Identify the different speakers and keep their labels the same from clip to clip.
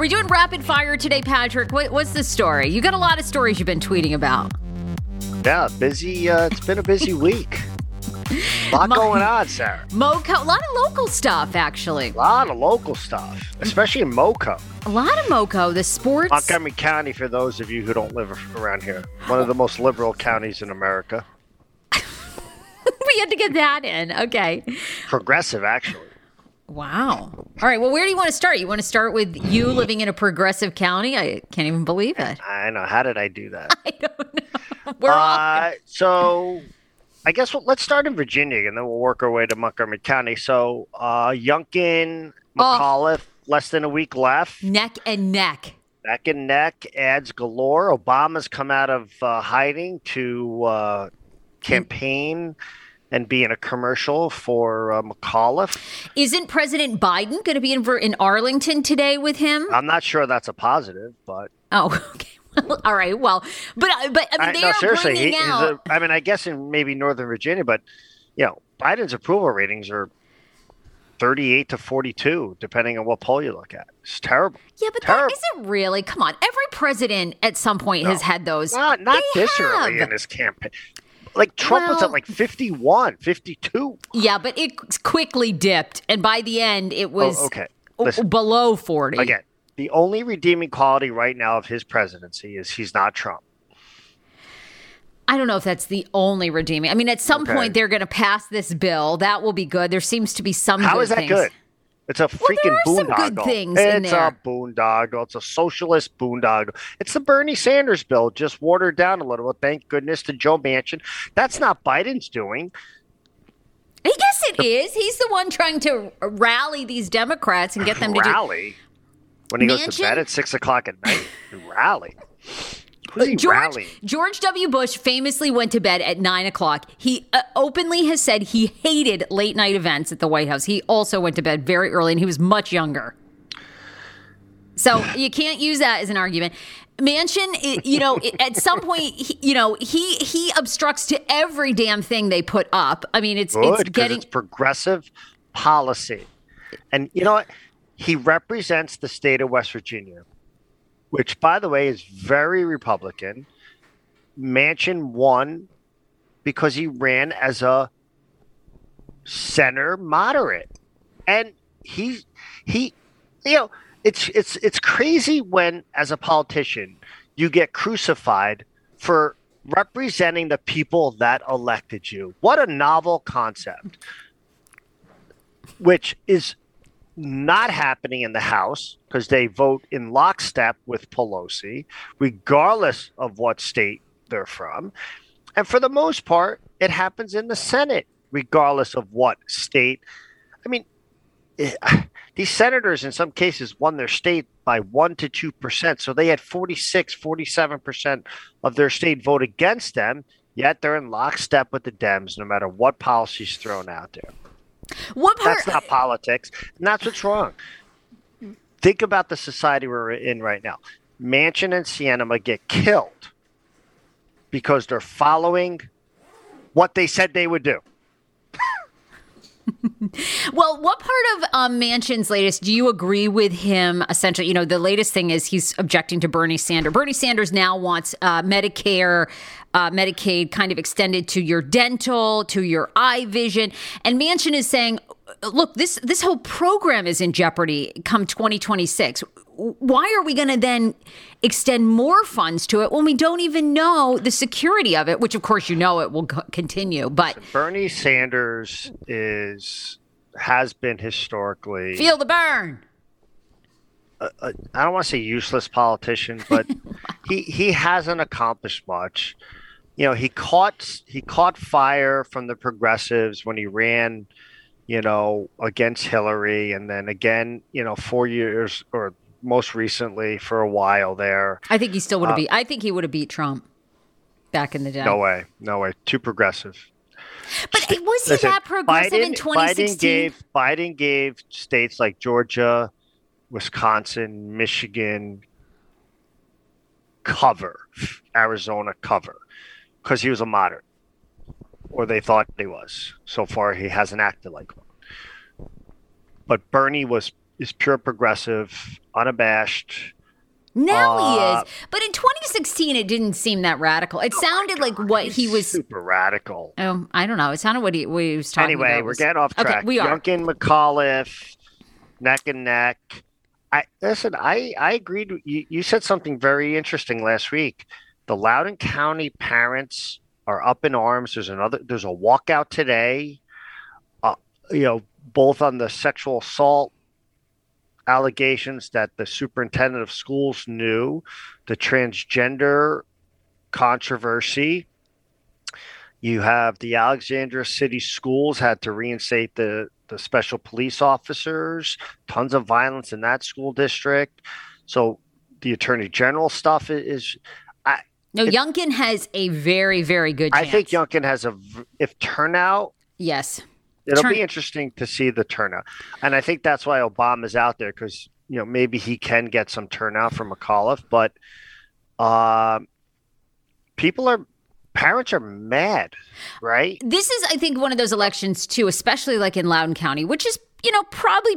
Speaker 1: we doing rapid fire today, Patrick? What, what's the story? You got a lot of stories you've been tweeting about.
Speaker 2: Yeah, busy. Uh, it's been a busy week. A lot going on, Sarah.
Speaker 1: MoCo, a lot of local stuff, actually.
Speaker 2: A lot of local stuff, especially in MoCo,
Speaker 1: A lot of MoCo, the sports.
Speaker 2: Montgomery County. For those of you who don't live around here, one of the most liberal counties in America.
Speaker 1: we had to get that in. Okay.
Speaker 2: Progressive, actually.
Speaker 1: Wow. All right. Well, where do you want to start? You want to start with you living in a progressive county? I can't even believe it.
Speaker 2: I know. How did I do that?
Speaker 1: I don't know. We're all.
Speaker 2: Uh, so, I guess we'll, let's start in Virginia, and then we'll work our way to Montgomery County. So, uh, Youngkin,
Speaker 1: Oh.
Speaker 2: McAuliffe, less than a week left.
Speaker 1: neck and neck.
Speaker 2: Neck and neck, ads galore. Obama's come out of uh, hiding to uh, campaign and be in a commercial for uh, McAuliffe.
Speaker 1: Isn't President Biden going to be in, in Arlington today with him?
Speaker 2: I'm not sure that's a positive, but
Speaker 1: Oh, okay. Well, all right. Well, but uh, but I mean,
Speaker 2: I, no,
Speaker 1: are
Speaker 2: seriously,
Speaker 1: bringing
Speaker 2: he,
Speaker 1: out.
Speaker 2: a, I mean, I guess in maybe Northern Virginia, but you know, Biden's approval ratings are 38 to 42, depending on what poll you look at. It's terrible.
Speaker 1: yeah, but
Speaker 2: terrible.
Speaker 1: that isn't really. Come on, every president at some point has had those.
Speaker 2: Not not
Speaker 1: They
Speaker 2: this early in his campaign. Like Trump was at like 51, 52.
Speaker 1: Yeah, but it quickly dipped, and by the end, it oh, was
Speaker 2: Oh, okay. Listen.
Speaker 1: below forty.
Speaker 2: Again, the only redeeming quality right now of his presidency is he's not Trump.
Speaker 1: I don't know if that's the only redeeming. I mean, at some
Speaker 2: Okay.
Speaker 1: point they're going to pass this bill. That will be good. There seems to be some.
Speaker 2: How is that
Speaker 1: things.
Speaker 2: good? It's a freaking
Speaker 1: some
Speaker 2: boondoggle.
Speaker 1: good things in
Speaker 2: it's a boondoggle. It's a socialist boondoggle. It's the Bernie Sanders bill, just watered down a little. Thank goodness to Joe Manchin. That's not Biden's doing.
Speaker 1: I guess it is. He's the one trying to rally these Democrats and get them to do.
Speaker 2: rally when he goes to bed at six o'clock at night. rally.
Speaker 1: George? George W. Bush famously went to bed at nine o'clock. He uh, openly has said he hated late night events at the White House. He also went to bed very early and he was much younger. So you can't use that as an argument. Manchin, you know, at some point, he, you know, he he obstructs to every damn thing they put up. I mean, it's
Speaker 2: Good,
Speaker 1: it's getting
Speaker 2: it's progressive policy. And you know what? He represents the state of West Virginia, which, by the way, is very Republican. Manchin won because he ran as a center moderate, and he he, you know, it's it's it's crazy when, as a politician, you get crucified for representing the people that elected you. What a novel concept, which is not happening in the House because they vote in lockstep with Pelosi, regardless of what state they're from. And for the most part, it happens in the Senate, regardless of what state. I mean, eh, these senators in some cases won their state by 1 to 2%. So they had 46, 47% of their state vote against them, yet they're in lockstep with the Dems no matter what policy's thrown out there.
Speaker 1: What part?
Speaker 2: That's not politics. And that's what's wrong. Think about the society we're in right now. Manchin and Sinema get killed because they're following what they said they would do.
Speaker 1: Well, what part of um, Manchin's latest do you agree with him? Essentially, you know, the latest thing is he's objecting to Bernie Sanders. Bernie Sanders now wants uh, Medicare, uh, Medicaid kind of extended to your dental, to your eye vision, and Manchin is saying, "Look, this this whole program is in jeopardy come 2026. Why are we going to then extend more funds to it when we don't even know the security of it? Which, of course, you know it will continue, but."
Speaker 2: Bernie Sanders is has been historically
Speaker 1: Feel the burn.
Speaker 2: I don't want to say useless politician, but he he hasn't accomplished much. You know, he caught he caught fire from the progressives when he ran, you know, against Hillary, and then again, you know, four years or most recently for a while there.
Speaker 1: I think he still would have beat. I think he would have beat Trump back in the day.
Speaker 2: Uh, No way, no way, too progressive.
Speaker 1: but was he
Speaker 2: Listen,
Speaker 1: that progressive in
Speaker 2: Biden
Speaker 1: 2016?
Speaker 2: gave Biden gave states like Georgia, Wisconsin, Michigan cover, Arizona cover, because he was a moderate, or they thought he was. So far, he hasn't acted like one. But Bernie was is pure progressive, unabashed.
Speaker 1: Now
Speaker 2: Uh,
Speaker 1: he is. But in 2016, it didn't seem that radical. It sounded like what he was.
Speaker 2: super radical.
Speaker 1: Oh, I don't know. It sounded what he, what he was talking
Speaker 2: Anyway,
Speaker 1: about.
Speaker 2: Anyway,
Speaker 1: we're
Speaker 2: getting off
Speaker 1: Okay,
Speaker 2: track.
Speaker 1: we are.
Speaker 2: Youngkin McAuliffe, neck and neck. I listen. I I agreed. You, you said something very interesting last week. The Loudoun County parents are up in arms. There's another. There's a walkout today. Uh, you know, both on the sexual assault allegations that the superintendent of schools knew, the transgender controversy. You have the Alexandria City Schools had to reinstate the, the special police officers, tons of violence in that school district. So the attorney general stuff is,
Speaker 1: No,
Speaker 2: It-
Speaker 1: Youngkin has a very, very good chance.
Speaker 2: I think Youngkin has a if turnout,
Speaker 1: Yes.
Speaker 2: it'll
Speaker 1: Turn-
Speaker 2: be interesting to see the turnout. And I think that's why Obama's out there because, you know, maybe he can get some turnout from McAuliffe, but um, people are, parents are mad, right?
Speaker 1: This is, I think, one of those elections, too, especially like in Loudoun County, which is, you know, probably.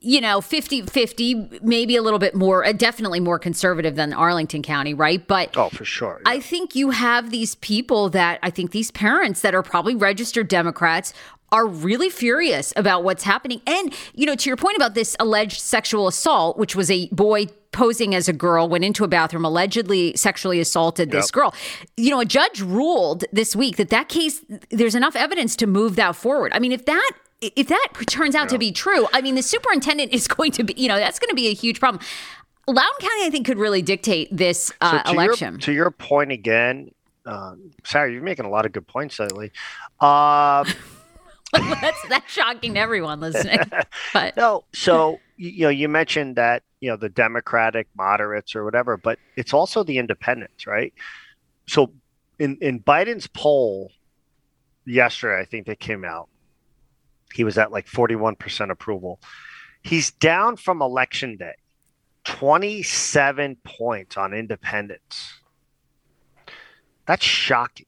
Speaker 1: You know, 50 50, maybe a little bit more, uh, definitely more conservative than Arlington County, right? But
Speaker 2: Oh, for sure.
Speaker 1: I think you have these people that I think these parents that are probably registered Democrats are really furious about what's happening. And, you know, to your point about this alleged sexual assault, which was a boy posing as a girl, went into a bathroom, allegedly sexually assaulted this
Speaker 2: Yep.
Speaker 1: girl. You know, a judge ruled this week that that case, there's enough evidence to move that forward. I mean, if that if that turns out to be true, I mean, the superintendent is going to be, you know, that's going to be a huge problem. Loudoun County, I think, could really dictate this uh,
Speaker 2: to
Speaker 1: election.
Speaker 2: Your, to your point again, um, sorry, you're making a lot of good points lately. Uh,
Speaker 1: that's that's shocking to everyone listening. But
Speaker 2: no, so you, you know, you mentioned that you know the Democratic moderates or whatever, but it's also the independents, right? So in in Biden's poll yesterday, I think that came out, he was at like 41% approval. He's down from election day, 27 points on independence. That's shocking.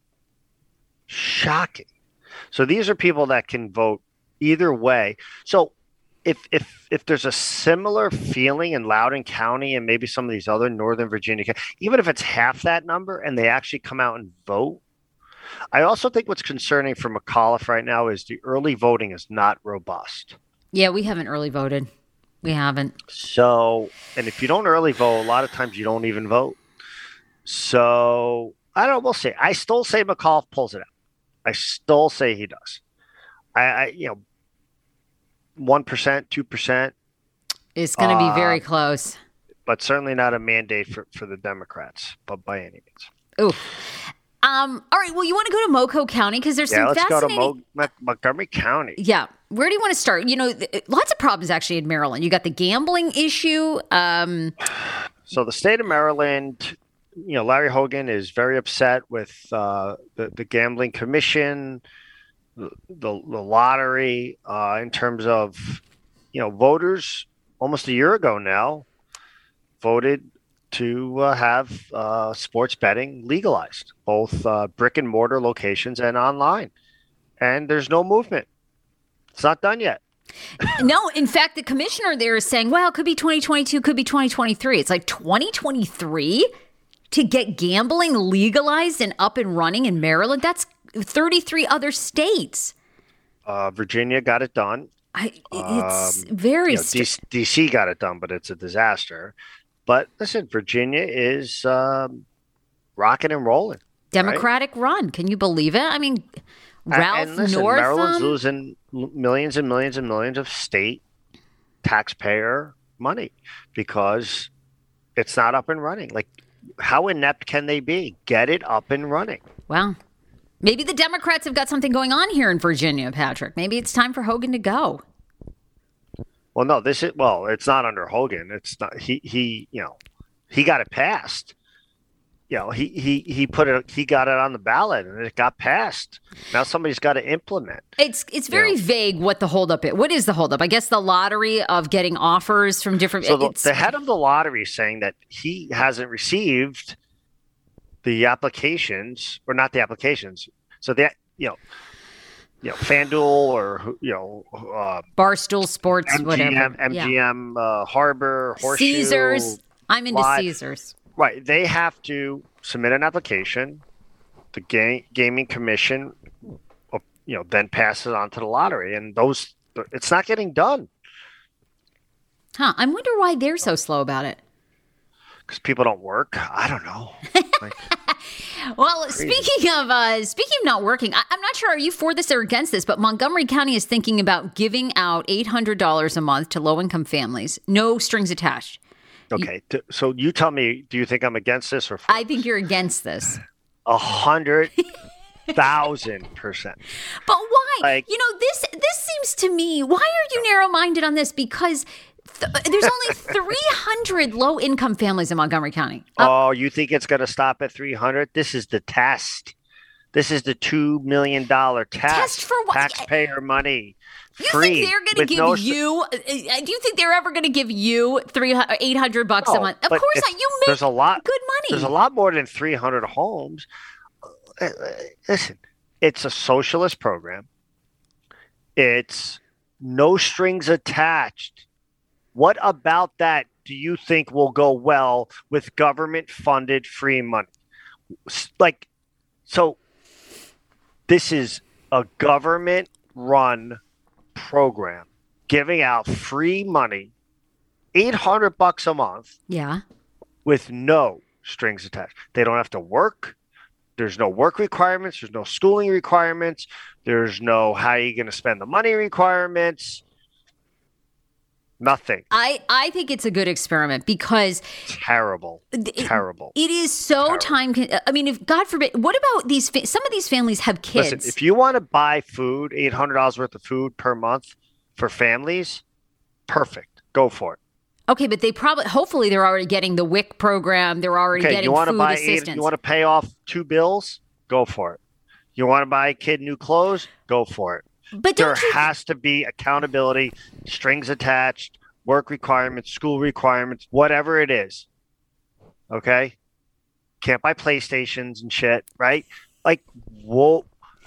Speaker 2: Shocking. So these are people that can vote either way. So if if if there's a similar feeling in Loudoun County and maybe some of these other Northern Virginia, even if it's half that number and they actually come out and vote, I also think what's concerning for McAuliffe right now is the early voting is not robust.
Speaker 1: yeah, we haven't early voted. We haven't.
Speaker 2: So, and if you don't early vote, a lot of times you don't even vote. So, I don't know. We'll see. I still say McAuliffe pulls it out. I still say he does. I, I you know, 1%, 2%,
Speaker 1: It's going to be very
Speaker 2: Uh,
Speaker 1: close.
Speaker 2: but certainly not a mandate for, for the Democrats, but by any means.
Speaker 1: Ooh. Um. All right. Well, you want to go to Moco County because there's
Speaker 2: Yeah,
Speaker 1: some
Speaker 2: let's go to. Mo- Mon- Montgomery County.
Speaker 1: yeah. Where do you want to start? You know, th- lots of problems actually in Maryland. You got the gambling issue. Um.
Speaker 2: So the state of Maryland, you know, Larry Hogan is very upset with uh, the the gambling commission, the the, the lottery, uh, in terms of, you know, voters almost a year ago now voted to uh, have uh, sports betting legalized, both uh, brick and mortar locations and online, and there's no movement. It's not done yet.
Speaker 1: no, in fact, the commissioner there is saying, "Well, it could be 2022, could be 2023." It's like 2023 to get gambling legalized and up and running in Maryland. That's 33 other states.
Speaker 2: Uh, Virginia got it done.
Speaker 1: I, it's
Speaker 2: Um,
Speaker 1: very
Speaker 2: you know,
Speaker 1: str-
Speaker 2: DC got it done, but it's a disaster. But listen, Virginia is um, rocking and rolling.
Speaker 1: Democratic run. Can you believe it? I mean, Ralph
Speaker 2: and listen, Maryland's losing millions and millions and millions of state taxpayer money because it's not up and running. Like, how inept can they be? Get it up and running.
Speaker 1: Well, maybe the Democrats have got something going on here in Virginia, Patrick. Maybe it's time for Hogan to go.
Speaker 2: Well, no, this is well, it's not under Hogan. It's not he he, you know, he got it passed. You know, he he he put it he got it on the ballot and it got passed. Now somebody's got to implement.
Speaker 1: It's it's very
Speaker 2: Yeah.
Speaker 1: vague what the holdup is. What is the holdup? I guess the lottery of getting offers from different.
Speaker 2: So the, the head of the lottery saying that he hasn't received the applications or not the applications. So that you know you know, FanDuel or you know, uh,
Speaker 1: Barstool Sports,
Speaker 2: MGM,
Speaker 1: whatever. Yeah.
Speaker 2: MGM, uh, Harbor, Horseshoe,
Speaker 1: Caesars. I'm into
Speaker 2: Live.
Speaker 1: Caesars.
Speaker 2: Right. They have to submit an application. The ga- gaming commission, uh, you know, then passes on to the lottery, and those it's not getting done
Speaker 1: Huh. I wonder why they're so slow about it.
Speaker 2: because people don't work. I don't know. Like,
Speaker 1: Well, speaking of uh, speaking of not working, I, I'm not sure are you for this or against this, but Montgomery County is thinking about giving out eight hundred dollars a month to low income families, no strings attached.
Speaker 2: okay, t- so you tell me, do you think I'm against this or for
Speaker 1: I think you're against this,
Speaker 2: a hundred thousand percent?
Speaker 1: but why?
Speaker 2: Like-
Speaker 1: you know this this seems to me. Why are you narrow minded on this? Because th- there's only three hundred low income families in Montgomery County. Uh,
Speaker 2: Oh, you think it's going to stop at 300? This is the test. This is the $2 million test.
Speaker 1: Test for what?
Speaker 2: Taxpayer money.
Speaker 1: You
Speaker 2: free.
Speaker 1: think they're going to give
Speaker 2: no
Speaker 1: you? Uh, uh, do you think they're ever going to give you three eight hundred bucks a month? Of course not. You make
Speaker 2: There's a lot.
Speaker 1: good money.
Speaker 2: There's a lot more than 300 homes. Uh, uh, Listen, it's a socialist program. It's no strings attached. What about that do you think will go well with government funded free money? Like, so this is a government run program giving out free money, 800 bucks a month
Speaker 1: Yeah.
Speaker 2: with no strings attached. They don't have to work. There's no work requirements. There's no schooling requirements. There's no how are you going to spend the money requirements. Nothing.
Speaker 1: I, I think it's a good experiment because
Speaker 2: Terrible.
Speaker 1: it,
Speaker 2: Terrible.
Speaker 1: it is so
Speaker 2: Terrible.
Speaker 1: time. Con- I mean, if God forbid, what about these? Fa- some of these families have kids.
Speaker 2: Listen, if you want to buy food, eight hundred dollars worth of food per month for families, perfect. Go for it.
Speaker 1: okay, but they probably, hopefully, they're already getting the WIC program. They're already
Speaker 2: Okay,
Speaker 1: getting
Speaker 2: you want to
Speaker 1: food
Speaker 2: buy eight, you want to pay off two bills? Go for it. You want to buy a kid new clothes? Go for it.
Speaker 1: But
Speaker 2: there
Speaker 1: you?
Speaker 2: has to be accountability, strings attached, work requirements, school requirements, whatever it is. Okay? Can't buy PlayStations and shit, right? Like, whoa.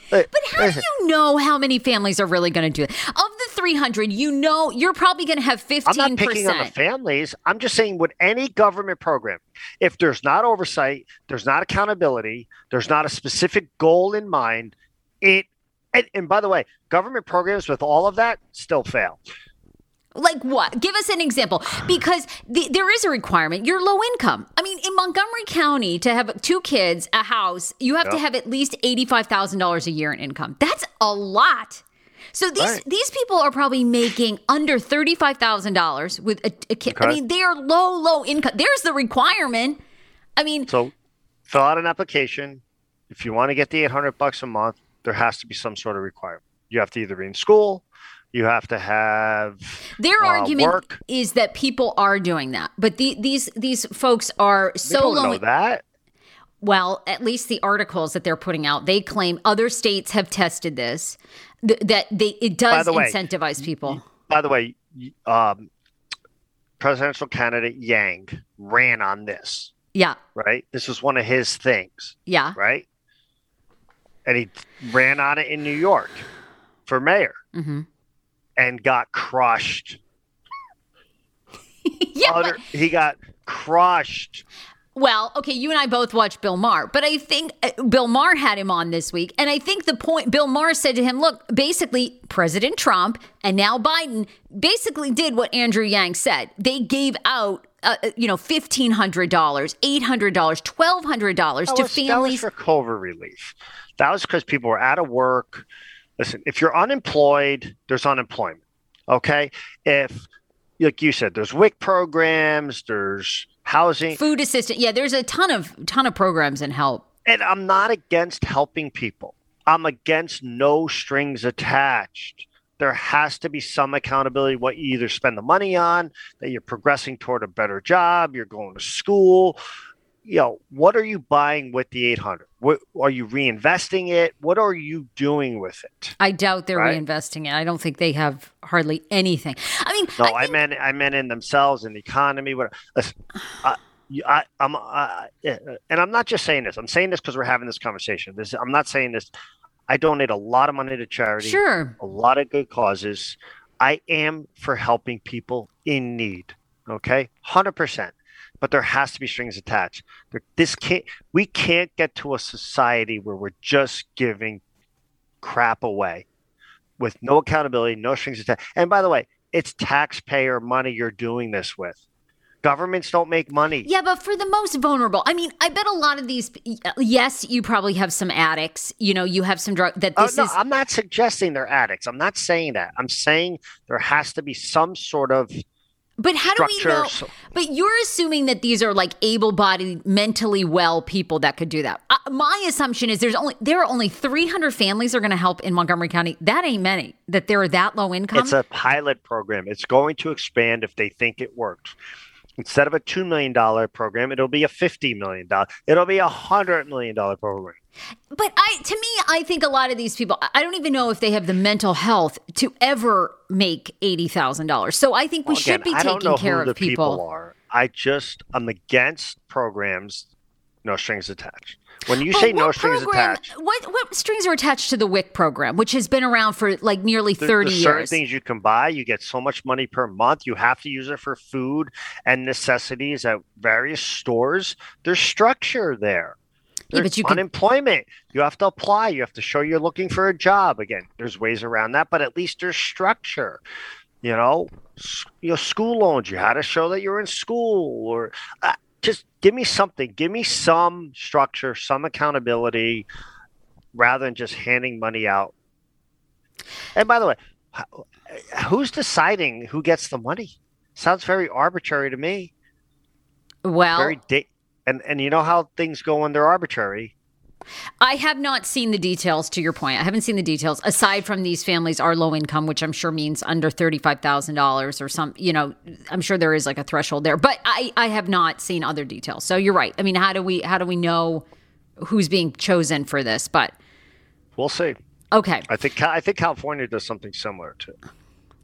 Speaker 2: But
Speaker 1: how do you know how many families are really going to do it? Of the 300, you know, you're probably going to have 15%.
Speaker 2: I'm not picking on the families. I'm just saying with any government program, if there's not oversight, there's not accountability, there's not a specific goal in mind, it and, and by the way, government programs with all of that still fail.
Speaker 1: Like what? Give us an example. Because the, there is a requirement. You're low income. I mean, in Montgomery County, to have two kids, a house, you have to have at least $85,000 a year in income. That's a lot. So these
Speaker 2: Right.
Speaker 1: these people are probably making under $35,000 with a, a kid. I mean, they are low, low income. There's the requirement. I mean,
Speaker 2: So fill out an application. If you want to get the 800 bucks a month, there has to be some sort of requirement. You have to either be in school, you have to have
Speaker 1: Their
Speaker 2: uh,
Speaker 1: argument
Speaker 2: work.
Speaker 1: is that people are doing that, but the, these these folks are so
Speaker 2: know that.
Speaker 1: Well, at least the articles that they're putting out, they claim other states have tested this. Th- that they it does
Speaker 2: the way,
Speaker 1: incentivize people.
Speaker 2: By the way, um, presidential candidate Yang ran on this,
Speaker 1: Yeah,
Speaker 2: right? This was one of his things,
Speaker 1: yeah,
Speaker 2: right? And he ran on it in New York for mayor
Speaker 1: hmm
Speaker 2: and got crushed.
Speaker 1: yeah.
Speaker 2: Utter-
Speaker 1: but,
Speaker 2: he got crushed.
Speaker 1: well, okay, you and I both watched Bill Maher, but I think uh, Bill Maher had him on this week, and I think the point Bill Maher said to him, look, basically President Trump and now Biden basically did what Andrew Yang said. They gave out. Uh, uh, you know, fifteen hundred dollars, eight hundred dollars, twelve hundred dollars to
Speaker 2: was, that was
Speaker 1: families.
Speaker 2: for COVID relief. That was because people were out of work. Listen, if you're unemployed, there's unemployment. Okay. If, like you said, there's WIC programs, there's housing.
Speaker 1: Food assistance. yeah. There's a ton of ton of programs and help.
Speaker 2: And I'm not against helping people, I'm against no strings attached. There has to be some accountability what you either spend the money on, that you're progressing toward a better job, you're going to school. You know, what are you buying with the 800? What are you reinvesting it? What are you doing with it?
Speaker 1: I doubt they're
Speaker 2: Right.
Speaker 1: reinvesting it. I don't think they have hardly anything. I mean,
Speaker 2: No,
Speaker 1: I
Speaker 2: I, meant I meant in themselves in the economy. What? Listen, I, I, I'm, I, and I'm not just saying this. I'm saying this because we're having this conversation. This, I'm not saying this. I donate a lot of money to charity,
Speaker 1: Sure.
Speaker 2: a lot of good causes. I am for helping people in need. Okay, hundred percent. But there has to be strings attached. This can't. We can't get to a society where we're just giving crap away with no accountability, no strings attached. And by the way, it's taxpayer money you're doing this with. Governments don't make money.
Speaker 1: Yeah, but for the most vulnerable, I mean, I bet a lot of these. Yes, you probably have some addicts. You know, you have some drug that
Speaker 2: Oh,
Speaker 1: this
Speaker 2: no,
Speaker 1: is.
Speaker 2: I'm not suggesting they're addicts. I'm not saying that. I'm saying there has to be some sort of
Speaker 1: But how do we know? But you're assuming that these are like able-bodied, mentally well people that could do that. Uh, my assumption is there's only there are only 300 families are going to help in Montgomery County. That ain't many. That they're that low income.
Speaker 2: It's a pilot program. It's going to expand if they think it works. Instead of a $2 million program, it'll be a $50 million. It'll be a $100 million program.
Speaker 1: But I, to me, I think a lot of these people, I don't even know if they have the mental health to ever make eighty thousand dollars. So I think we
Speaker 2: Well,
Speaker 1: should
Speaker 2: again,
Speaker 1: be
Speaker 2: I
Speaker 1: taking care of
Speaker 2: the
Speaker 1: people.
Speaker 2: people are. I just, I'm against programs, no strings attached. When you
Speaker 1: But
Speaker 2: say no strings
Speaker 1: program-
Speaker 2: attached,
Speaker 1: What what strings are attached to the WIC program, which has been around for like nearly
Speaker 2: there-
Speaker 1: thirty
Speaker 2: there's certain
Speaker 1: years?
Speaker 2: things you can buy. You get so much money per month. You have to use it for food and necessities at various stores. There's structure there.
Speaker 1: Yeah, but you can-
Speaker 2: unemployment. You have to apply. You have to show you're looking for a job. Again, there's ways around that, but at least there's structure. You know, S- you know, school loans. You had to show that you're in school, or uh, just give me something. Give me some structure, some accountability, rather than just handing money out. And by the way, who's deciding who gets the money? Sounds very arbitrary to me.
Speaker 1: well,
Speaker 2: Very da- and and you know how things go when they're arbitrary.
Speaker 1: I have not seen the details. To your point, I haven't seen the details. Aside from these families are low income, which I'm sure means under thirty five thousand dollars or some. You know, I'm sure there is like a threshold there, but I I have not seen other details. So you're right. I mean, how do we how do we know who's being chosen for this? But
Speaker 2: We'll see.
Speaker 1: okay,
Speaker 2: I think I think California does something similar too.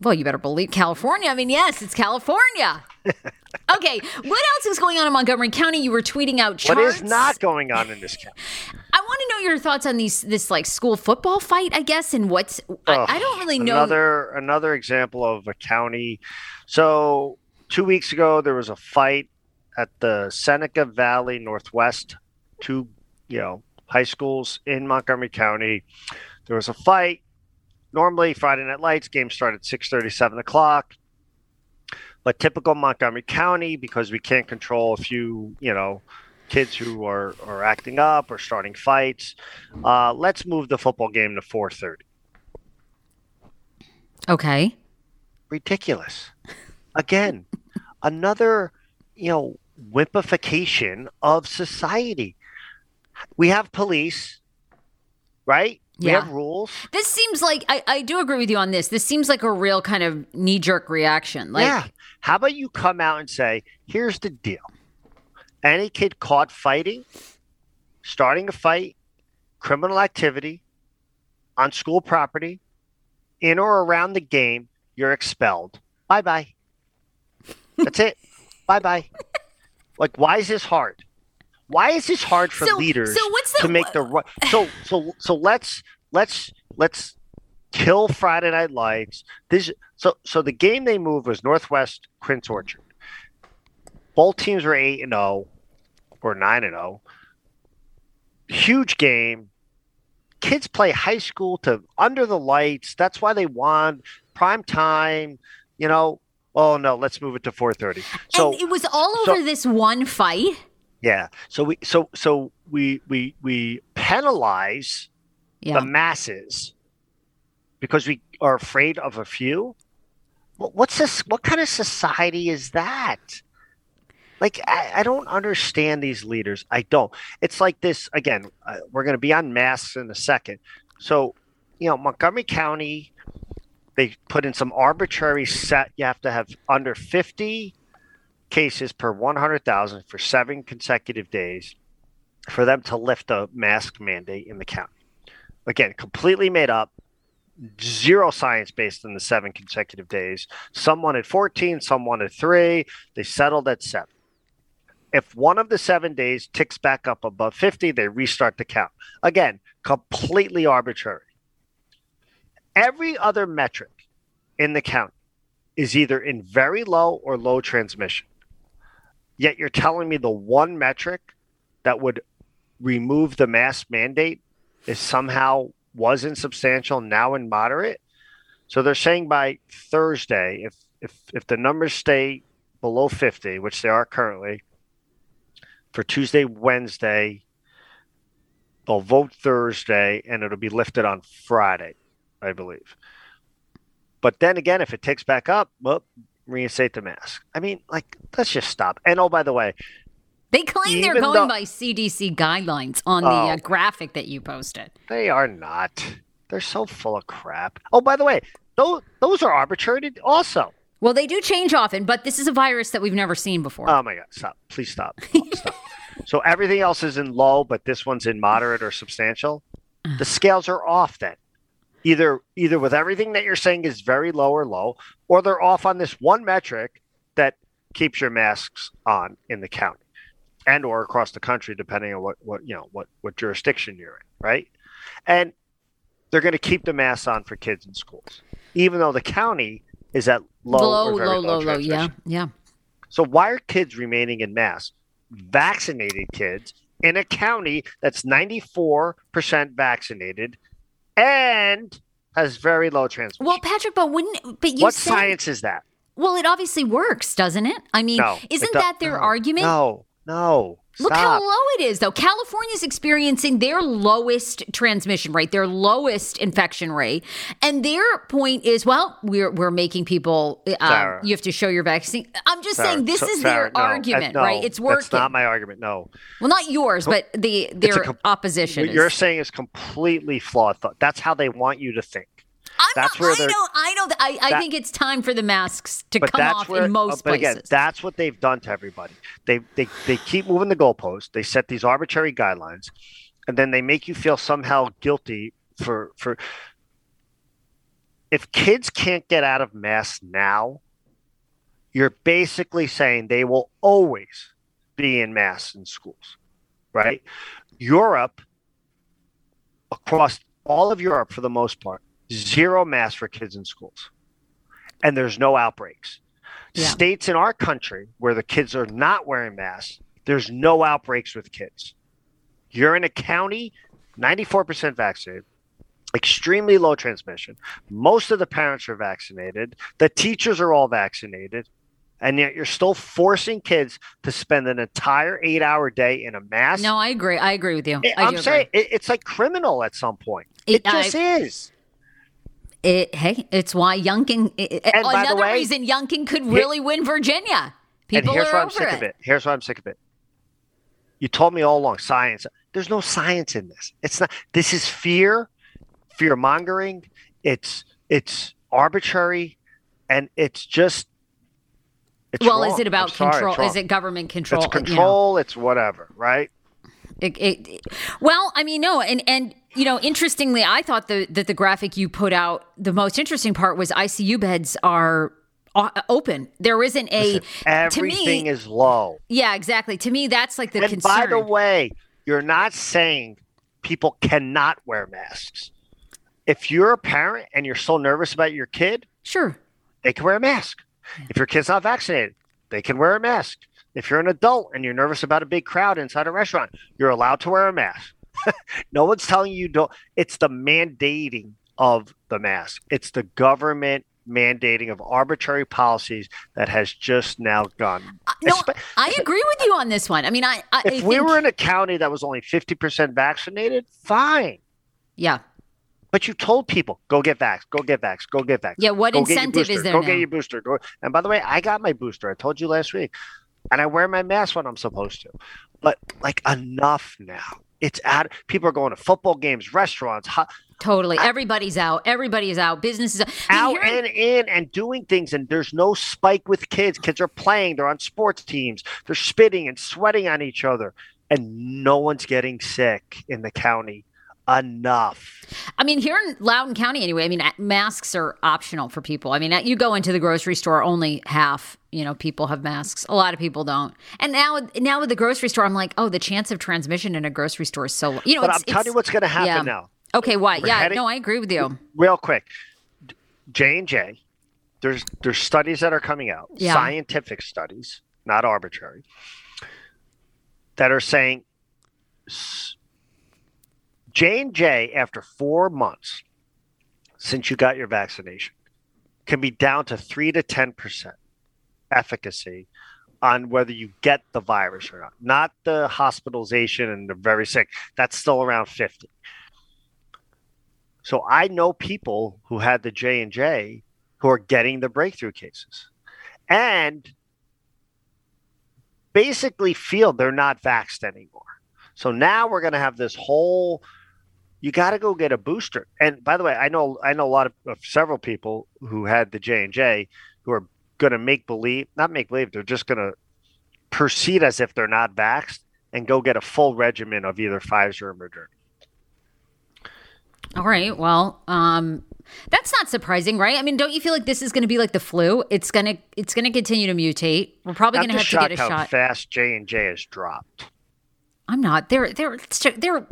Speaker 1: Well, you better believe California. I mean, yes, it's California. okay, what else is going on in Montgomery County? You were tweeting out charts.
Speaker 2: What is not going on in this county?
Speaker 1: I want to know your thoughts on these this like school football fight, I guess, and what's I, I don't really know.
Speaker 2: Another another example of a county. So two weeks ago, there was a fight at the Seneca Valley Northwest, two you know high schools in Montgomery County. There was a fight. Normally, Friday Night Lights game started at six thirty, seven o'clock. But typical Montgomery County, because we can't control a few, you know, kids who are, are acting up or starting fights, uh, let's move the football game to four thirty.
Speaker 1: Okay.
Speaker 2: ridiculous. Again, another, you know, wimpification of society. We have police, right? We
Speaker 1: Yeah.
Speaker 2: have rules.
Speaker 1: This seems like I, I do agree with you on this. This seems like a real kind of knee jerk reaction. Like
Speaker 2: yeah. How about you come out and say, here's the deal. Any kid caught fighting, starting a fight, criminal activity on school property, in or around the game, you're expelled. Bye bye. That's it. bye bye. Like, why is this hard? Why is this hard for
Speaker 1: So-
Speaker 2: leaders
Speaker 1: so what's the-
Speaker 2: to make the right? So, so, so let's let's let's kill Friday Night Lights. This so so the game they moved was Northwest Quince Orchard. Both teams were eight and zero, or nine and zero. Huge game. Kids play high school to under the lights. That's why they won prime time. You know. Oh no, let's move it to four thirty. So
Speaker 1: and it was all
Speaker 2: so-
Speaker 1: over this one fight.
Speaker 2: Yeah. So we so so we we we penalize
Speaker 1: Yeah.
Speaker 2: the masses because we are afraid of a few. What's this? What kind of society is that? Like I, I don't understand these leaders. I don't. It's like this again. Uh, we're going to be on masks in a second. So, you know, Montgomery County, they put in some arbitrary set. You have to have under fifty cases per one hundred thousand for seven consecutive days for them to lift the mask mandate in the county. Again, completely made up, zero science based in the seven consecutive days. Some wanted 14, some wanted three. They settled at seven. If one of the seven days ticks back up above 50, they restart the count. Again, completely arbitrary. Every other metric in the count is either in very low or low transmission. Yet you're telling me the one metric that would remove the mask mandate is somehow was insubstantial, now in moderate. So they're saying by Thursday, if if if the numbers stay below 50, which they are currently, for Tuesday, Wednesday, they'll vote Thursday, and it'll be lifted on Friday, I believe. But then again, if it ticks back up, well, reinstate the mask. I mean, like, let's just stop. And oh, by the way,
Speaker 1: they claim they're going though, by CDC guidelines on the uh, oh. graphic that you posted.
Speaker 2: They are not. They're so full of crap. Oh, by the way, those those are arbitrary also.
Speaker 1: Well, they do change often, but this is a virus that we've never seen before.
Speaker 2: Oh my god! Stop! Please stop! stop. so everything else is in low, but this one's in moderate or substantial. The scales are off then. Either either with everything that you're saying is very low or low, or they're off on this one metric that keeps your masks on in the county and or across the country, depending on what, what you know what what jurisdiction you're in, right? And they're going to keep the masks on for kids in schools, even though the county is at low,
Speaker 1: low,
Speaker 2: low,
Speaker 1: low, low, yeah, yeah.
Speaker 2: So why are kids remaining in masks? Vaccinated kids in a county that's 94% vaccinated and has very low transmission.
Speaker 1: Well, Patrick, but wouldn't but you
Speaker 2: what
Speaker 1: said,
Speaker 2: science is that?
Speaker 1: Well, it obviously works, doesn't it? I mean, no, isn't that their
Speaker 2: no,
Speaker 1: argument?
Speaker 2: No, no.
Speaker 1: Look how low it is, though. California's experiencing their lowest transmission rate, their lowest infection rate, and their point is, well, we're we're making people. Uh, you have to show your vaccine. I'm just Sarah, saying this so, is Sarah, their no, argument,
Speaker 2: no,
Speaker 1: right? It's working.
Speaker 2: That's not my argument. No.
Speaker 1: Well, not yours, but the their com- opposition.
Speaker 2: What you're saying is completely flawed thought. That's how they want you to think.
Speaker 1: I'm that's not, where I know. I know. That, I, that, I think it's time for the masks to come off where, in most uh,
Speaker 2: but
Speaker 1: places.
Speaker 2: again, that's what they've done to everybody. They they they keep moving the goalposts. They set these arbitrary guidelines, and then they make you feel somehow guilty for for. If kids can't get out of masks now, you're basically saying they will always be in masks in schools, right? Europe, across all of Europe for the most part, zero masks for kids in schools, and there's no outbreaks. Yeah. States in our country where the kids are not wearing masks, there's no outbreaks with kids. You're in a county, 94% vaccinated, extremely low transmission. Most of the parents are vaccinated, the teachers are all vaccinated. And yet you're still forcing kids to spend an entire eight hour day in a mask.
Speaker 1: No, I agree. I agree with you.
Speaker 2: Eh, I am saying it, it's like criminal at some point. It, it just I, is.
Speaker 1: It, hey, it's why Youngkin. It, another way, reason Youngkin could really win Virginia. People
Speaker 2: and here's
Speaker 1: why
Speaker 2: I'm sick
Speaker 1: it.
Speaker 2: of it. Here's why I'm sick of it. You told me all along science. There's no science in this. It's not. This is fear, fear mongering. It's it's arbitrary, and it's just. It's
Speaker 1: well,
Speaker 2: wrong.
Speaker 1: is it about control? Is it government control?
Speaker 2: It's control. You know? It's whatever, right?
Speaker 1: It, it, well, I mean, no, and and you know, interestingly, I thought the, that the graphic you put out, the most interesting part was ICU beds are open. There isn't a Listen,
Speaker 2: everything
Speaker 1: me,
Speaker 2: is low.
Speaker 1: Yeah, exactly. To me, that's like the
Speaker 2: and
Speaker 1: concern.
Speaker 2: By the way, you're not saying people cannot wear masks. If you're a parent and you're so nervous about your kid,
Speaker 1: sure,
Speaker 2: they can wear a mask. If your kid's not vaccinated, they can wear a mask. If you're an adult and you're nervous about a big crowd inside a restaurant, you're allowed to wear a mask. no one's telling you don't. It's the mandating of the mask. It's the government mandating of arbitrary policies that has just now gone.
Speaker 1: Uh, no, I agree with you on this one. I mean, I, I
Speaker 2: if
Speaker 1: I
Speaker 2: we
Speaker 1: think...
Speaker 2: were in a county that was only fifty percent vaccinated, fine.
Speaker 1: Yeah.
Speaker 2: But you told people, go get vax, go get vax, go get vax.
Speaker 1: Yeah, what
Speaker 2: go
Speaker 1: incentive is there?
Speaker 2: Go
Speaker 1: now?
Speaker 2: get your booster. Go. And by the way, I got my booster. I told you last week. And I wear my mask when I'm supposed to. But like enough now it's at people are going to football games, restaurants. Hot,
Speaker 1: totally, I, everybody's out. Everybody's out. Businesses out,
Speaker 2: out and in and doing things, and there's no spike with kids. Kids are playing. They're on sports teams. They're spitting and sweating on each other, and no one's getting sick in the county enough.
Speaker 1: I mean, here in Loudoun County, anyway, I mean, masks are optional for people. I mean, uh, you go into the grocery store, only half, you know, people have masks. A lot of people don't. And now, now with the grocery store, I'm like, oh, the chance of transmission in a grocery store is so, you know.
Speaker 2: But I'm telling you what's going to happen
Speaker 1: yeah.
Speaker 2: now.
Speaker 1: Okay, why? We're yeah, heading, no, I agree with you.
Speaker 2: Real quick, J and J. There's there's studies that are coming out, yeah. scientific studies, not arbitrary, that are saying J and J after four months since you got your vaccination can be down to three to ten percent efficacy on whether you get the virus or not. Not the hospitalization and the very sick. That's still around fifty. So I know people who had the J and J who are getting the breakthrough cases, and basically feel they're not vaxxed anymore. So now we're going to have this whole. You got to go get a booster. And by the way, I know I know a lot of, of several people who had the J and J who are going to make believe, not make believe, they're just going to proceed as if they're not vaxxed and go get a full regimen of either Pfizer or Moderna.
Speaker 1: All right. Well, um, that's not surprising, right? I mean, don't you feel like this is going to be like the flu? It's gonna it's gonna continue to mutate. We're probably going to have to get a
Speaker 2: how
Speaker 1: shot.
Speaker 2: Fast J and J has dropped.
Speaker 1: I'm not. They're they're they're.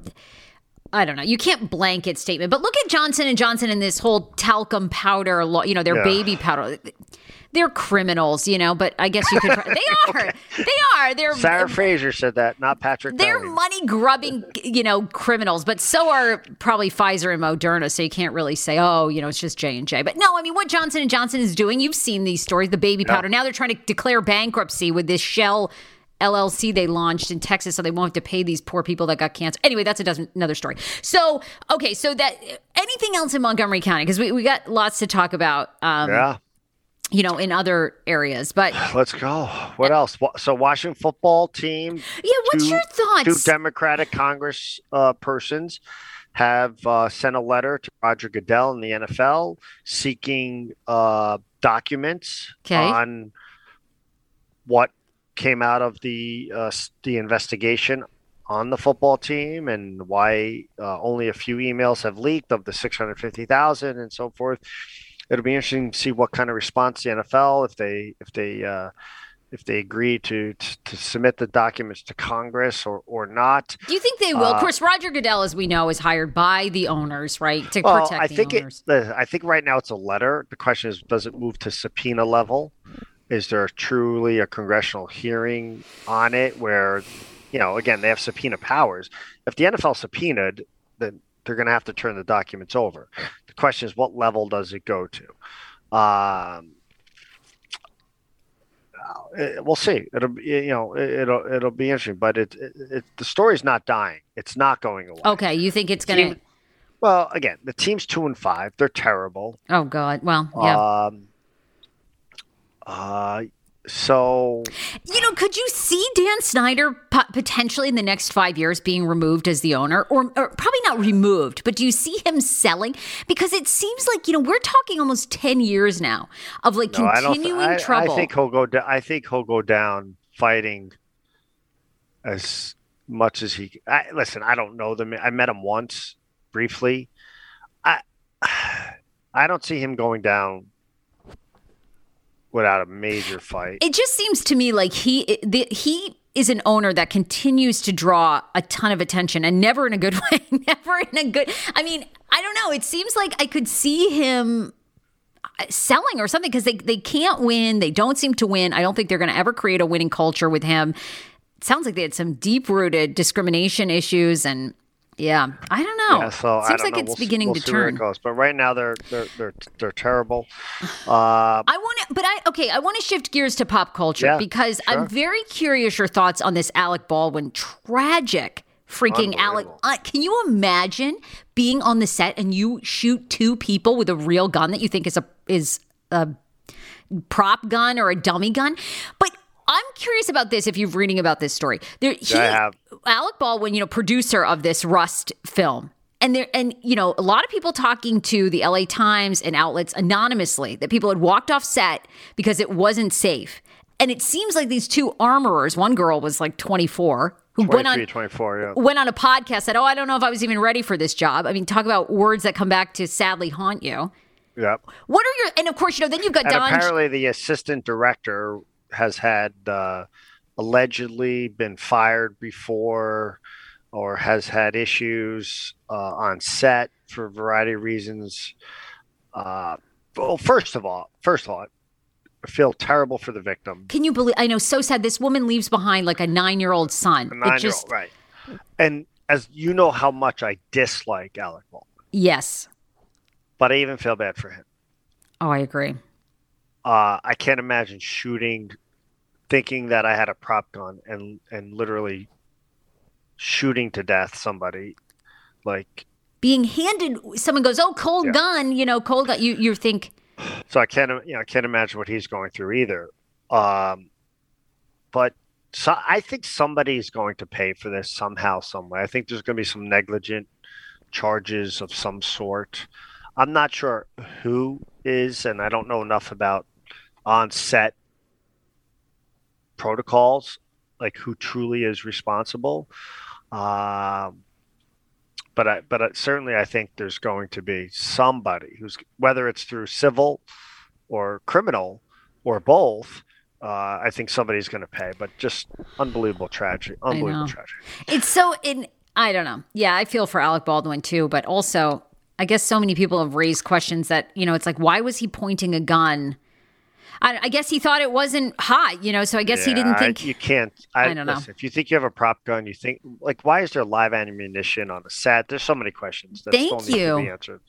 Speaker 1: I don't know. You can't blanket statement, but look at Johnson and Johnson and this whole talcum powder. You know, their yeah. baby powder they're criminals, you know. But I guess you could. They are. okay. They are. They're.
Speaker 2: Sarah Fraser said that, not Patrick.
Speaker 1: They're money grubbing, you know, criminals. But so are probably Pfizer and Moderna. So you can't really say, oh, you know, it's just J and J. But no, I mean, what Johnson and Johnson is doing, you've seen these stories. The baby powder. Now they're trying to declare bankruptcy with this shell. LLC they launched in Texas, so they won't have to pay these poor people that got cancer. Anyway, that's a dozen, another story. So, okay, so that anything else in Montgomery County because we, we got lots to talk about. Um,
Speaker 2: yeah
Speaker 1: you know, in other areas. But
Speaker 2: let's go. What else? So Washington football team.
Speaker 1: Yeah. What's two, your thoughts?
Speaker 2: Two Democratic Congress uh, persons have uh, sent a letter to Roger Goodell in the NFL seeking uh, documents
Speaker 1: okay.
Speaker 2: on what came out of the uh, the investigation on the football team and why uh, only a few emails have leaked of the 650,000 and so forth it'll be interesting to see what kind of response the NFL if they if they uh, if they agree to, to, to submit the documents to Congress or or not.
Speaker 1: Do you think they will? Uh, of course, Roger Goodell, as we know, is hired by the owners, right, to
Speaker 2: well,
Speaker 1: protect
Speaker 2: I
Speaker 1: the
Speaker 2: think
Speaker 1: owners.
Speaker 2: It, I think right now it's a letter. The question is, does it move to subpoena level? Is there truly a congressional hearing on it where, you know, again, they have subpoena powers. If the NFL subpoenaed, then they're going to have to turn the documents over. The question is, what level does it go to? Um, uh, we'll see. It'll be, you know it'll it'll be interesting, but it, it, it the story's not dying. It's not going away.
Speaker 1: Okay, you think it's going to?
Speaker 2: Well, again, the team's two and five. They're terrible.
Speaker 1: Oh God. Well, yeah.
Speaker 2: Um, uh, so,
Speaker 1: you know, could you see Dan Snyder potentially in the next five years being removed as the owner, or, or, probably not removed, but do you see him selling? Because it seems like you know we're talking almost ten years now of like no, continuing I trouble.
Speaker 2: I think he'll go. I think he'll go down fighting as much as he. I, listen, I don't know them. I met him once briefly. I I don't see him going down without a major fight.
Speaker 1: It just seems to me like he the, he is an owner that continues to draw a ton of attention and never in a good way. never in a good. I mean, I don't know. It seems like I could see him uh, selling or something because they they can't win. They don't seem to win. I don't think they're going to ever create a winning culture with him. It sounds like they had some deep rooted discrimination issues and yeah, I don't know. Yeah, so Seems like know. it's we'll beginning
Speaker 2: we'll
Speaker 1: to turn.
Speaker 2: But right now they're they're they're they're terrible. Uh,
Speaker 1: I want to, but I okay. I want to shift gears to pop culture
Speaker 2: yeah,
Speaker 1: because
Speaker 2: sure.
Speaker 1: I'm very curious your thoughts on this Alec Baldwin tragic freaking Alec. Uh, can you imagine being on the set and you shoot two people with a real gun that you think is a is a prop gun or a dummy gun, but I'm curious about this. If you're reading about this story, there, he,
Speaker 2: I have.
Speaker 1: Alec Baldwin, you know, producer of this Rust film, and there, and you know, a lot of people talking to the LA Times and outlets anonymously that people had walked off set because it wasn't safe. And it seems like these two armorers, one girl was like 24, who went on
Speaker 2: 24, yeah.
Speaker 1: went on a podcast said, "Oh, I don't know if I was even ready for this job." I mean, talk about words that come back to sadly haunt you.
Speaker 2: Yep.
Speaker 1: What are your and of course you know then you've got
Speaker 2: And
Speaker 1: Don.
Speaker 2: apparently, the assistant director has had uh, allegedly been fired before, or has had issues uh, on set for a variety of reasons. Uh, well, first of all, first of all, I feel terrible for the victim.
Speaker 1: Can you believe? I know, so sad. This woman leaves behind like a nine-year-old son.
Speaker 2: A nine-year-old,
Speaker 1: just
Speaker 2: right? And as you know, how much I dislike Alec Baldwin,
Speaker 1: yes.
Speaker 2: but I even feel bad for him.
Speaker 1: Oh, I agree.
Speaker 2: Uh, I can't imagine shooting, thinking that I had a prop gun and and literally shooting to death somebody. Like,
Speaker 1: Being handed, someone goes, "Oh, cold
Speaker 2: Yeah.
Speaker 1: gun," you know, cold gun. You you think,
Speaker 2: so I can't you know I can't imagine what he's going through either. Um, but so I think somebody's going to pay for this somehow, some way. I think there's going to be some negligent charges of some sort. I'm not sure who is, and I don't know enough about on set protocols, like who truly is responsible. Um, but I, but I, certainly I think there's going to be somebody who's whether it's through civil or criminal or both. Uh, I think somebody's going to pay, but just unbelievable tragedy, unbelievable tragedy.
Speaker 1: it's so in. I don't know. Yeah, I feel for Alec Baldwin too, but also, I guess so many people have raised questions that you know, it's like, why was he pointing a gun? I, I guess he thought it wasn't hot, you know. So I guess he didn't
Speaker 2: I-
Speaker 1: think.
Speaker 2: you can't. I,
Speaker 1: I don't know.
Speaker 2: If you think you have a prop gun, you think like, why is there live ammunition on a set? There's so many questions that
Speaker 1: Thank
Speaker 2: still need to be
Speaker 1: you.
Speaker 2: answered.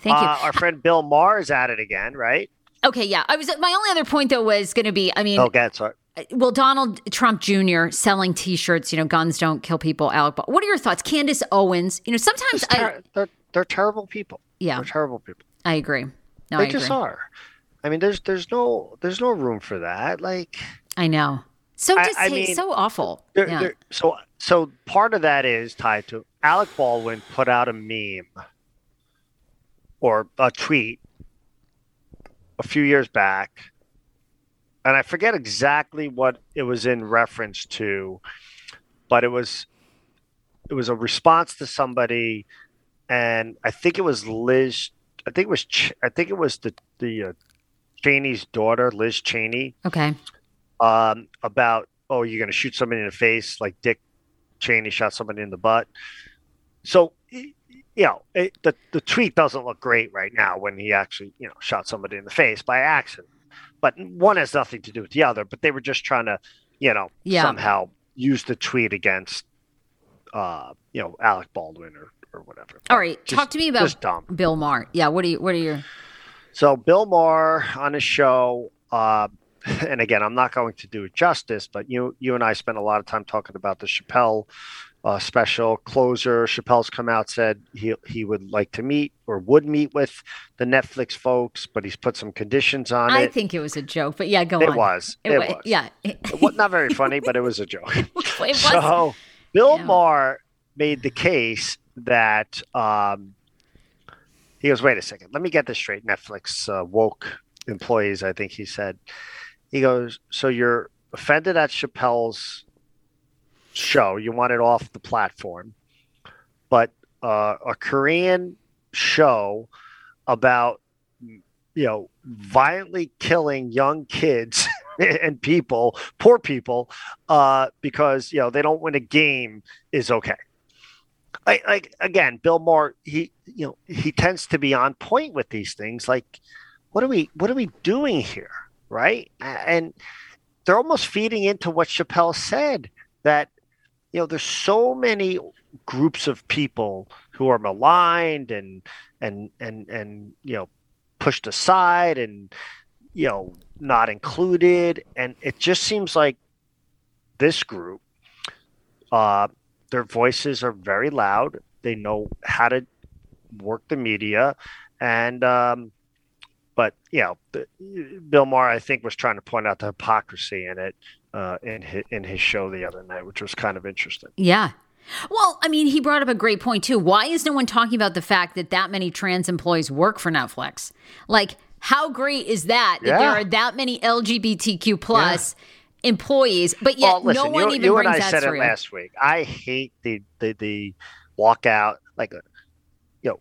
Speaker 1: Thank you.
Speaker 2: Uh, our friend Bill Maher is at it again, right?
Speaker 1: Okay, yeah. I was my only other point though was going to be. I mean,
Speaker 2: God, sorry.
Speaker 1: well, Donald Trump Jr. selling T-shirts. You know, guns don't kill people. Alec, what are your thoughts? Candace Owens. You know, sometimes
Speaker 2: It's
Speaker 1: I.
Speaker 2: they're they're terrible people.
Speaker 1: Yeah,
Speaker 2: They're terrible people.
Speaker 1: I agree. No,
Speaker 2: they
Speaker 1: I
Speaker 2: just
Speaker 1: agree.
Speaker 2: are. I mean, there's there's no there's no room for that. Like,
Speaker 1: I know. So
Speaker 2: I-
Speaker 1: just
Speaker 2: I mean,
Speaker 1: so awful.
Speaker 2: there,
Speaker 1: yeah.
Speaker 2: there, so so part of that is tied to Alec Baldwin put out a meme or a tweet a few years back, and I forget exactly what it was in reference to, but it was it was a response to somebody, and I think it was Liz. I think it was Ch- I think it was the the uh, Cheney's daughter, Liz Cheney
Speaker 1: okay.
Speaker 2: um, about oh you're going to shoot somebody in the face like Dick Cheney shot somebody in the butt. So you know it, the the tweet doesn't look great right now when he actually you know shot somebody in the face by accident. But one has nothing to do with the other. But they were just trying to you know
Speaker 1: Yeah.
Speaker 2: somehow use the tweet against uh, you know Alec Baldwin or or whatever.
Speaker 1: All right.
Speaker 2: Just-
Speaker 1: Talk to me about. Bill Maher. Yeah. What are you? What are your?
Speaker 2: So Bill Maher on his show, uh, and again, I'm not going to do it justice, but you you and I spent a lot of time talking about the Chappelle uh, special closer. Chappelle's come out said he he would like to meet or would meet with the Netflix folks, but he's put some conditions on
Speaker 1: I
Speaker 2: it.
Speaker 1: I think it was a joke, but yeah, go
Speaker 2: it
Speaker 1: on.
Speaker 2: was. It,
Speaker 1: It,
Speaker 2: was.
Speaker 1: wa- Yeah.
Speaker 2: It was not very funny, but it was a joke.
Speaker 1: it was.
Speaker 2: So Bill
Speaker 1: Yeah.
Speaker 2: Maher made the case that um, he goes, wait a second, let me get this straight. Netflix uh, woke employees, I think he said. He goes, so you're offended at Chappelle's show, you want it off the platform, but uh, a Korean show about you know violently killing young kids and people, poor people, uh, because you know they don't win a game is okay. Like, like again, Bill Maher, he you know he tends to be on point with these things. Like, what are we what are we doing here, right? And they're almost feeding into what Chappelle said that you know there's so many groups of people who are maligned and and and and you know pushed aside and you know not included and it just seems like this group uh their voices are very loud they know how to work the media and um but you know the, bill maher i think was trying to point out the hypocrisy in it uh in his, in his show the other night which was kind of interesting
Speaker 1: Yeah. Well, I mean, he brought up a great point too. Why is no one talking about the fact that that many trans employees work for Netflix? Like, how great is that that there are that many LGBTQ plus employees, but yet
Speaker 2: well, listen,
Speaker 1: no one
Speaker 2: you,
Speaker 1: even
Speaker 2: you
Speaker 1: brings
Speaker 2: and I said it last week. I hate the the, the walkout. Like, uh, you know,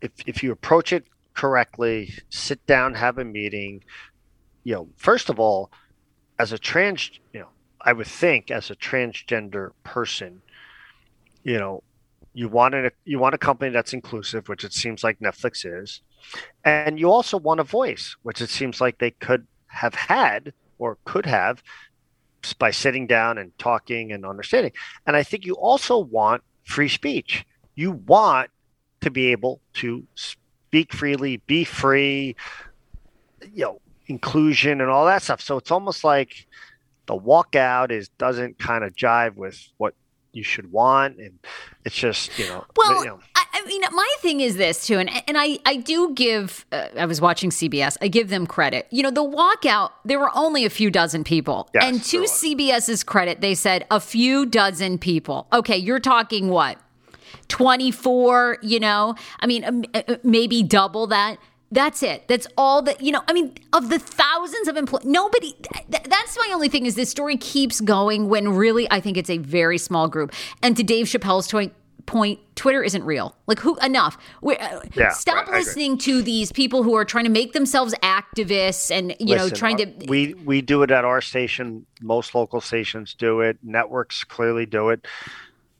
Speaker 2: if if you approach it correctly, sit down, have a meeting. You know, first of all, as a trans, you know, I would think as a transgender person, you know, you want a you want a company that's inclusive, which it seems like Netflix is, and you also want a voice, which it seems like they could have had or could have by sitting down and talking and understanding. And I think you also want free speech. You want to be able to speak freely, be free, you know, inclusion and all that stuff. So it's almost like the walkout is doesn't kind of jive with what you should want and it's just you know
Speaker 1: Well,
Speaker 2: you know,
Speaker 1: I, I mean, my thing is this too, and and I I do give. Uh, I was watching CBS. I give them credit. You know, the walkout. There were only a few dozen people,
Speaker 2: Yes,
Speaker 1: and to. CBS's credit, they said a few dozen people. Okay, you're talking what? 24, you know? I mean, um, uh, uh, maybe double that. That's it. That's all that, you know, I mean, of the thousands of employees, nobody, th- that's my only thing is this story keeps going when really I think it's a very small group. And to Dave Chappelle's point, point Twitter isn't real. Like, who, enough. We're, uh,
Speaker 2: Yeah,
Speaker 1: stop
Speaker 2: right,
Speaker 1: listening to these people who are trying to make themselves activists and, you know, trying
Speaker 2: uh,
Speaker 1: to.
Speaker 2: we we do it at our station most local stations do it networks clearly do it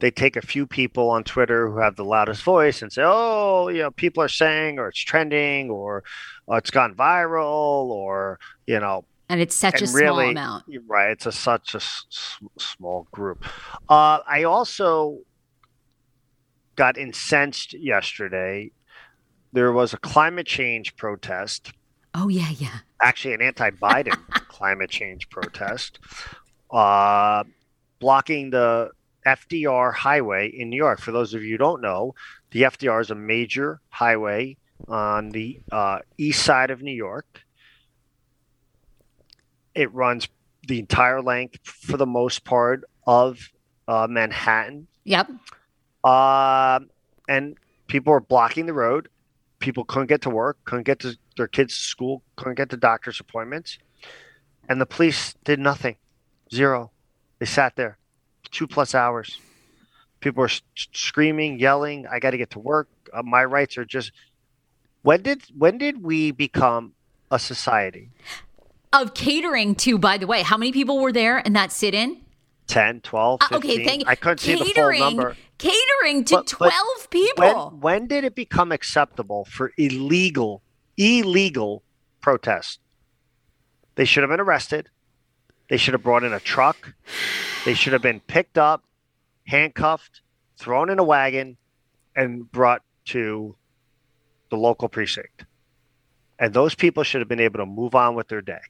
Speaker 2: they take a few people on twitter who have the loudest voice and say oh you know people are saying or it's trending or oh, it's gone viral or you know
Speaker 1: and it's such
Speaker 2: and
Speaker 1: a small amount.
Speaker 2: right it's a such a s- small group uh, i also got incensed yesterday there was a climate change protest
Speaker 1: Oh, yeah, yeah.
Speaker 2: actually an anti-Biden climate change protest, uh, blocking the FDR highway in New York. For those of you who don't know, the FDR is a major highway on the uh, east side of New York. It runs the entire length, for the most part, of uh, Manhattan.
Speaker 1: Yep.
Speaker 2: Uh, and people were blocking the road. People couldn't get to work, couldn't get to their kids to school, couldn't get to doctor's appointments. And the police did nothing. Zero. They sat there two plus hours. People were s- screaming, yelling, I got to get to work. Uh, my rights are just. When did when did we become a society?
Speaker 1: Of catering to, by the way, how many people were there in that sit in?
Speaker 2: 10, 12,
Speaker 1: Uh, okay, thank you.
Speaker 2: I couldn't see the full
Speaker 1: Catering-
Speaker 2: number.
Speaker 1: Catering to
Speaker 2: But- but
Speaker 1: 12
Speaker 2: when,
Speaker 1: people.
Speaker 2: when did it become acceptable for illegal illegal protest they should have been arrested they should have brought in a truck. They should have been picked up handcuffed thrown in a wagon and brought to the local precinct. And those people should have been able to move on with their day.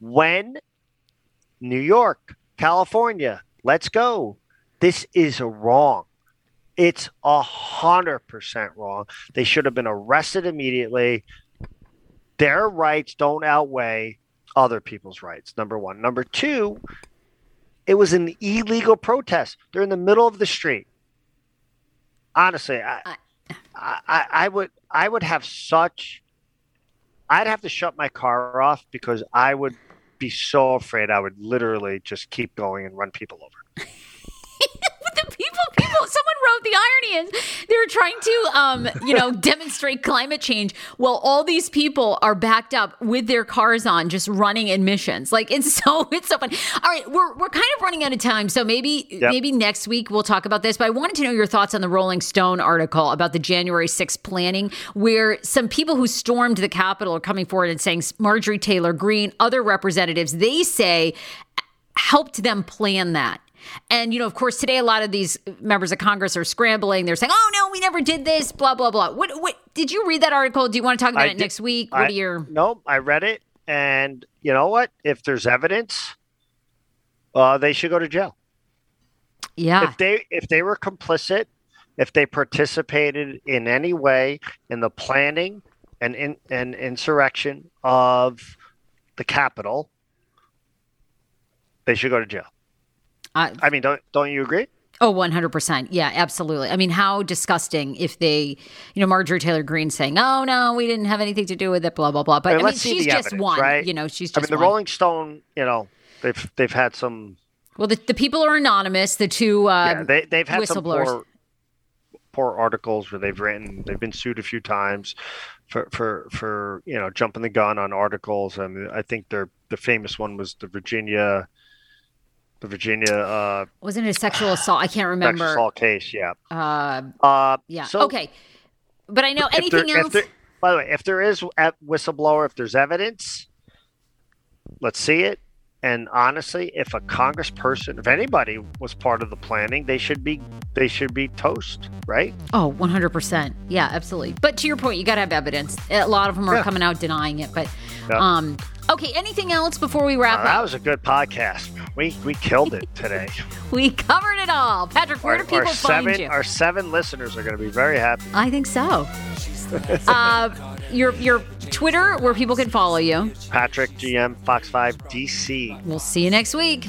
Speaker 2: When new york california let's go. This is wrong. It's a hundred percent wrong. They should have been arrested immediately. Their rights don't outweigh other people's rights. Number one. Number two, it was an illegal protest. They're in the middle of the street. Honestly, I, I, I, I would, I would have such. I'd have to shut my car off because I would be so afraid. I would literally just keep going and run people over.
Speaker 1: the people, people, someone wrote the irony is they're trying to, um, you know, demonstrate climate change while all these people are backed up with their cars on, just running emissions. Like it's so, it's so funny. All right, we're we're kind of running out of time, so maybe
Speaker 2: Yep.
Speaker 1: maybe next week we'll talk about this. But I wanted to know your thoughts on the Rolling Stone article about the January 6th planning, where some people who stormed the Capitol are coming forward and saying Marjorie Taylor Greene, other representatives, they say helped them plan that. And, you know, of course, today a lot of these members of Congress are scrambling. They're saying, oh, no, we never did this, blah, blah, blah. What, what, did you read that article? Do you want to talk about
Speaker 2: I
Speaker 1: it
Speaker 2: did-
Speaker 1: next week? What
Speaker 2: I-
Speaker 1: are your.
Speaker 2: Nope, I read it, and you know what? If there's evidence, uh, they should go to jail.
Speaker 1: Yeah.
Speaker 2: If they if they were complicit, if they participated in any way in the planning and in and insurrection of the Capitol, they should go to jail.
Speaker 1: Uh,
Speaker 2: I mean, don't don't you agree?
Speaker 1: oh, 100%. Yeah, absolutely. I mean, how disgusting if they, you know, Marjorie Taylor Greene saying, oh, no, we didn't have anything to do with it, blah, blah, blah. But
Speaker 2: I
Speaker 1: I
Speaker 2: mean,
Speaker 1: mean, she's just
Speaker 2: evidence,
Speaker 1: one.
Speaker 2: right?
Speaker 1: You know, she's
Speaker 2: I
Speaker 1: just
Speaker 2: mean, the
Speaker 1: one.
Speaker 2: Rolling Stone, you know, they've they've had some.
Speaker 1: Well, the, the people are anonymous. The two uh,
Speaker 2: yeah, they they've had some
Speaker 1: whistleblowers.
Speaker 2: poor, poor articles where they've written. They've been sued a few times for for for you know jumping the gun on articles. And I think their the famous one was the Virginia, the Virginia uh,
Speaker 1: wasn't it a sexual assault? I can't remember sexual
Speaker 2: assault case. Yeah.
Speaker 1: Uh,
Speaker 2: Uh,
Speaker 1: yeah.
Speaker 2: so
Speaker 1: okay. But I know
Speaker 2: if there-
Speaker 1: anything else.
Speaker 2: there- by the way, if there is a whistleblower, if there's evidence, let's see it. And honestly, if a congressperson, if anybody was part of the planning, they should be they should be toast, right?
Speaker 1: Oh, 100%. Yeah, absolutely. But to your point, you got to have evidence. A lot of them are
Speaker 2: Yeah.
Speaker 1: coming out denying it. But,
Speaker 2: Yeah.
Speaker 1: um, okay, anything else before we wrap
Speaker 2: Uh, that
Speaker 1: up?
Speaker 2: was a good podcast. We we killed it today.
Speaker 1: We covered it all. Patrick, where
Speaker 2: our,
Speaker 1: do people find
Speaker 2: seven
Speaker 1: you?
Speaker 2: our seven listeners are going to be very happy.
Speaker 1: I think so. uh, your your Twitter, where people can follow you.
Speaker 2: Patrick GM Fox Five DC.
Speaker 1: We'll see you next week.